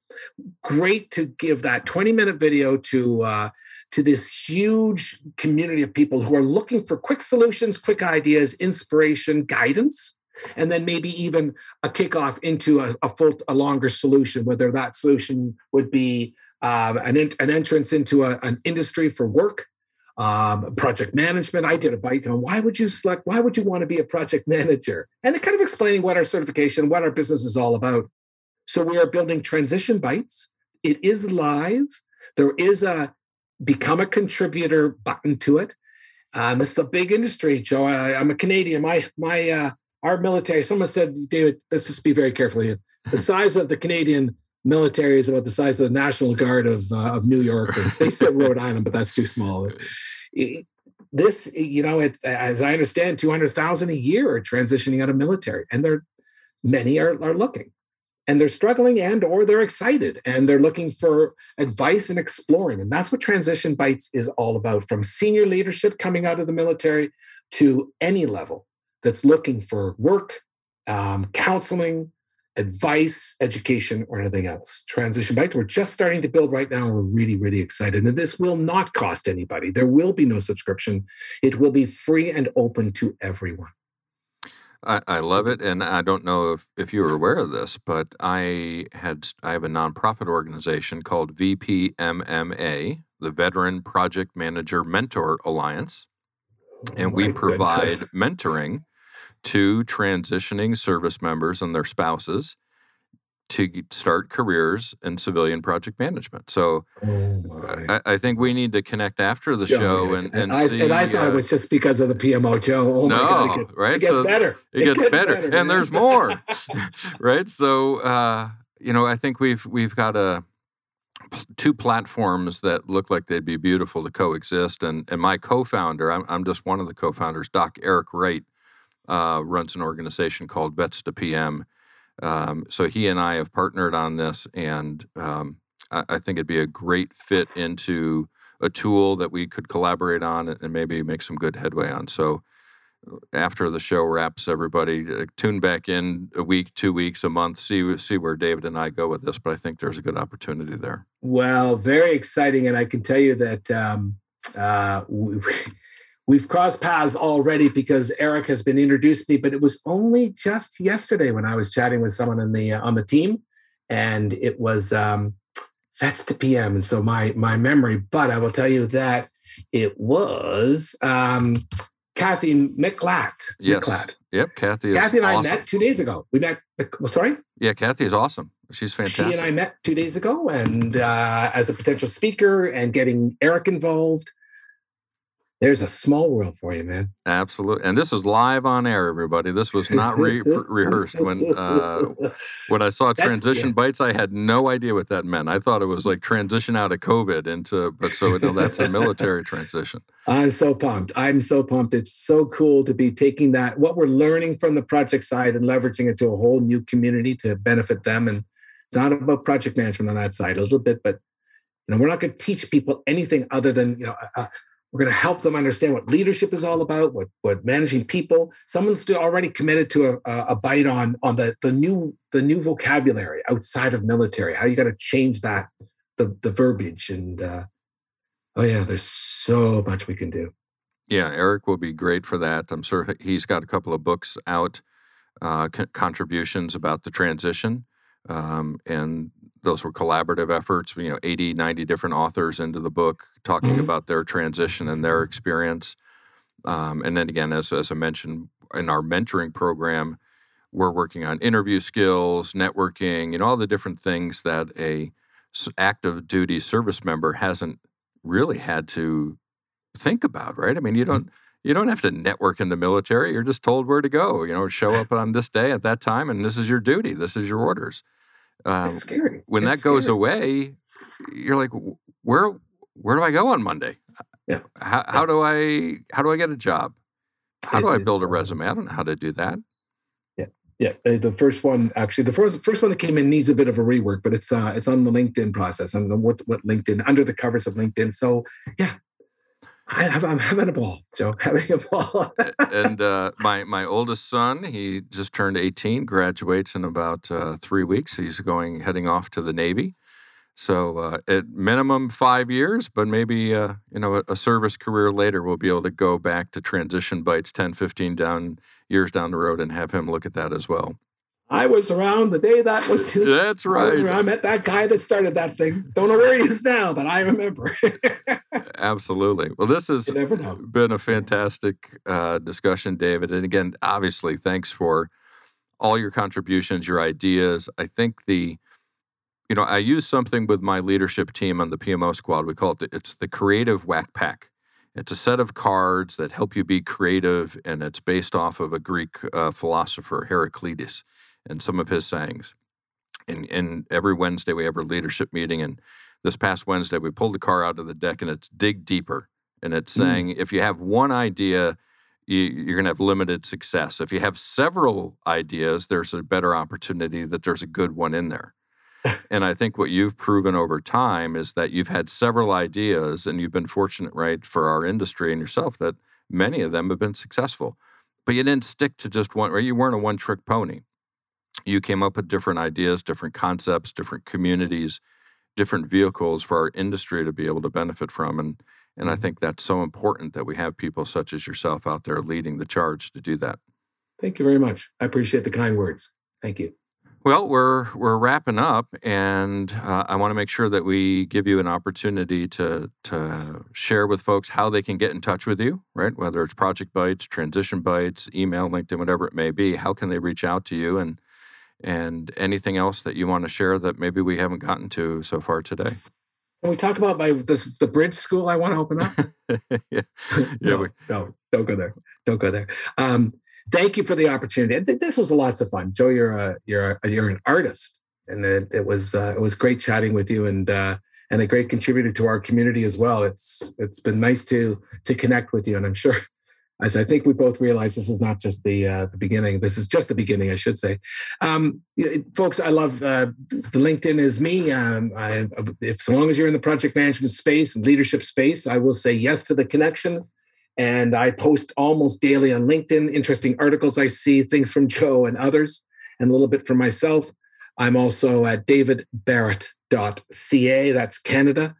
Great to give that 20 minute video to uh, to this huge community of people who are looking for quick solutions, quick ideas, inspiration, guidance, and then maybe even a kickoff into a, a full, a longer solution, whether that solution would be um, an, an entrance into a, an industry for work, um, project management. I did a bite on why would you select, why would you want to be a project manager? And kind of explaining what our certification, what our business is all about. So we are building transition bites. It is live. There is a become a contributor button to it. Um, this is a big industry, Joe. I, am a Canadian. My my uh, our military. Someone said, David, let's just be very careful here. The size of the Canadian military is about the size of the National Guard of uh, of New York. they said Rhode Island, but that's too small. this, you know, it's as I understand, two hundred thousand a year are transitioning out of military, and there many are are looking and they're struggling and or they're excited and they're looking for advice and exploring. And that's what transition bites is all about from senior leadership coming out of the military to any level that's looking for work um, counseling advice education or anything else. Transition bites we're just starting to build right now we're really really excited. And this will not cost anybody. There will be no subscription. It will be free and open to everyone
I, I love it, and I don't know if, if you were aware of this, but I had I have a nonprofit organization called VPMMA, the Veteran Project Manager Mentor Alliance, oh and we provide mentoring to transitioning service members and their spouses to start careers in civilian project management. So oh I, I, think we need to connect after the Joe, show and, and, and
I,
see.
And I thought uh, it was just because of the PMO, Joe. Oh no, my God, it gets,
right?
It gets
so
better.
It, it gets, gets, better, better and there's more, right? So uh, you know, I think we've we've got a two platforms that look like they'd be beautiful to coexist. And and my co-founder, I'm, I'm just one of the co-founders, Doc Eric Wright, uh, runs an organization called Vets to PM um, so he and I have partnered on this, and um, I, I, think it'd be a great fit into a tool that we could collaborate on and maybe make some good headway on. So uh, after the show wraps, everybody uh, tune back in a week, two weeks, a month, see see where David and I go with this. But I think there's a good opportunity there.
Well, very exciting, and I can tell you that. Um, uh, we, We've crossed paths already because Eric has been introduced to me, but it was only just yesterday when I was chatting with someone in the uh, on the team, and it was um, that's the PM. And so my my memory, but I will tell you that it was um, Kathy McLatt.
Yes. Yep, Kathy.
Kathy and
awesome.
I met two days ago. We met. Sorry.
Yeah, Kathy is awesome. She's fantastic.
She and I met two days ago, and uh, as a potential speaker, and getting Eric involved there's a small world for you, man.
Absolutely, and this is live on air, everybody. This was not re- rehearsed. When uh, when I saw transition yeah. bites, I had no idea what that meant. I thought it was like transition out of COVID into, but so no, that's a military transition.
I'm so pumped. I'm so pumped. It's so cool to be taking that what we're learning from the project side and leveraging it to a whole new community to benefit them. And it's not about project management on that side a little bit, but you know, we're not going to teach people anything other than you know. We're going to help them understand what leadership is all about, what what managing people. Someone's already committed to a, a bite on on the the new the new vocabulary outside of military. How you got to change that the the verbiage and uh, oh yeah, there's so much we can do.
Yeah, Eric will be great for that. I'm sure he's got a couple of books out, uh, contributions about the transition. Um, and those were collaborative efforts, you know, 80, 90 different authors into the book talking mm-hmm. about their transition and their experience. Um, and then again, as, as I mentioned in our mentoring program, we're working on interview skills, networking, you know, all the different things that a active duty service member hasn't really had to think about, right? I mean, you don't you don't have to network in the military. You're just told where to go. You know, show up on this day at that time, and this is your duty. This is your orders.
Um, scary.
When
it's
that goes away, you're like, where where do I go on Monday?
Yeah.
How, how do I how do I get a job? How it, do I build a resume? I don't know how to do that.
Yeah, yeah. Uh, the first one, actually, the first first one that came in needs a bit of a rework, but it's uh, it's on the LinkedIn process. and what what LinkedIn under the covers of LinkedIn. So yeah, I am having a ball, Joe. Having a ball.
and uh, my my oldest son, he just turned 18, graduates in about uh, three weeks. He's going heading off to the Navy. So uh, at minimum five years, but maybe uh, you know a, a, service career later, we'll be able to go back to transition bites 10, 15 down years down the road and have him look at that as well.
I was around the day that was.
That's right.
I, I, met that guy that started that thing. Don't know where he is now, but I remember.
Absolutely. Well, this has been a fantastic uh, discussion, David. And again, obviously, thanks for all your contributions, your ideas. I think the, you know, I use something with my leadership team on the PMO squad. We call it the, it's the creative whack pack. It's a set of cards that help you be creative, and it's based off of a Greek uh, philosopher, Heraclitus and some of his sayings. And, and every Wednesday we have our leadership meeting. And this past Wednesday we pulled the car out of the deck and it's dig deeper. And it's mm. saying mm. if you have one idea, you, are going to have limited success. If you have several ideas, there's a better opportunity that there's a good one in there. and I think what you've proven over time is that you've had several ideas and you've been fortunate, right, for our industry and yourself that many of them have been successful. But you didn't stick to just one, or you weren't a one trick pony you came up with different ideas, different concepts, different communities, different vehicles for our industry to be able to benefit from. And and I think that's so important that we have people such as yourself out there leading the charge to do that.
Thank you very much. I appreciate the kind words. Thank you.
Well, we're we're wrapping up, and uh, I want to make sure that we give you an opportunity to to share with folks how they can get in touch with you, right? Whether it's Project Bites, Transition Bites, email, LinkedIn, whatever it may be. How can they reach out to you and and anything else that you want to share that maybe we haven't gotten to so far today.
Can we talk about my this, the bridge school I want to open up?
yeah,
no, we... no, don't go there. Don't go there. Um, thank you for the opportunity. This was lots of fun, Joe. You're a you're a, you're an artist, and it, it was uh, it was great chatting with you, and uh, and a great contributor to our community as well. It's it's been nice to to connect with you, and I'm sure as I think we both realize this is not just the uh, the beginning. This is just the beginning, I should say. Um, folks, I love uh, the LinkedIn is me. Um, I, if so long as you're in the project management space and leadership space, I will say yes to the connection. And I post almost daily on LinkedIn, interesting articles I see, things from Joe and others, and a little bit from myself. I'm also at davidbarrett.ca. That's Canada.ca.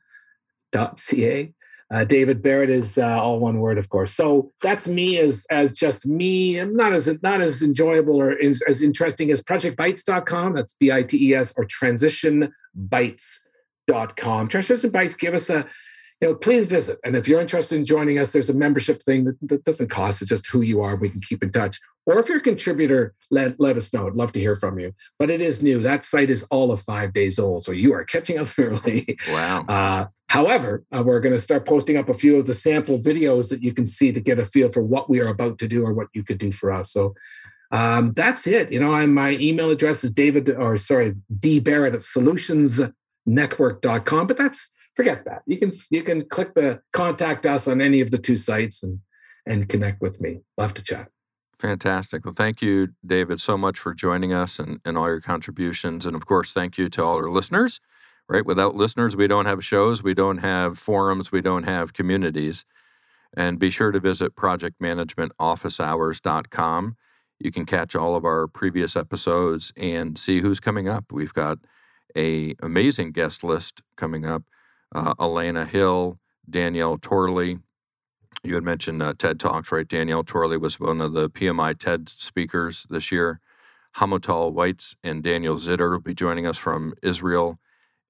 Uh, David Barrett is uh, all one word, of course. So that's me as as just me. I'm not as not as enjoyable or in, as interesting as ProjectBites.com. That's B I T E S or TransitionBites.com. Transition Bites give us a you know, please visit. And if you're interested in joining us, there's a membership thing that, that, doesn't cost. It's just who you are. We can keep in touch. Or if you're a contributor, let, let us know. I'd love to hear from you. But it is new. That site is all of five days old. So you are catching us early.
Wow.
Uh, However, uh, we're going to start posting up a few of the sample videos that you can see to get a feel for what we are about to do or what you could do for us. So um, that's it. You know, I'm, my email address is David, or sorry, D Barrett at solutionsnetwork.com. But that's forget that. You can you can click the contact us on any of the two sites and and connect with me. Love to chat.
Fantastic. Well, thank you, David, so much for joining us and, and all your contributions. And of course, thank you to all our listeners right? Without listeners, we don't have shows, we don't have forums, we don't have communities. And be sure to visit projectmanagementofficehours.com. You can catch all of our previous episodes and see who's coming up. We've got a amazing guest list coming up. Uh, Elena Hill, Danielle Torley. You had mentioned uh, TED Talks, right? Danielle Torley was one of the PMI TED speakers this year. Hamutal Weitz and Daniel Zitter will be joining us from Israel.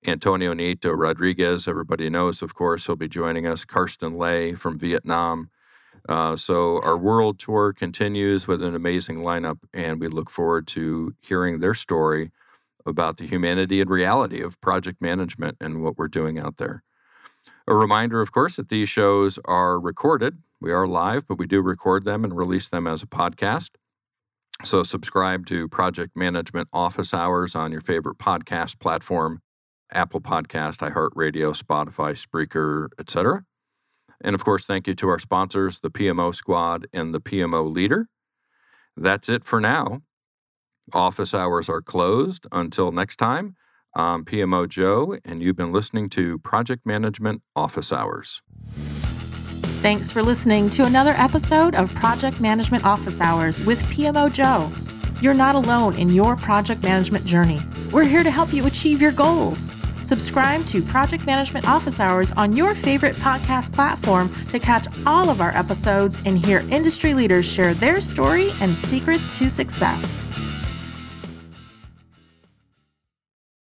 Antonio Nieto Rodriguez, everybody knows, of course, he'll be joining us. Karsten Lay from Vietnam. Uh, so our world tour continues with an amazing lineup, and we look forward to hearing their story about the humanity and reality of project management and what we're doing out there. A reminder, of course, that these shows are recorded. We are live, but we do record them and release them as a podcast. So subscribe to Project Management Office Hours on your favorite podcast platform Apple Podcast, iHeartRadio, Spotify, Spreaker, etc. And of course, thank you to our sponsors, the PMO Squad and the PMO Leader. That's it for now. Office hours are closed. Until next time, I'm PMO Joe, and you've been listening to Project Management Office Hours.
Thanks for listening to another episode of Project Management Office Hours with PMO Joe. You're not alone in your project management journey. We're here to help you achieve your goals. Subscribe to Project Management Office Hours on your favorite podcast platform to catch all of our episodes and hear industry leaders share their story and secrets to success.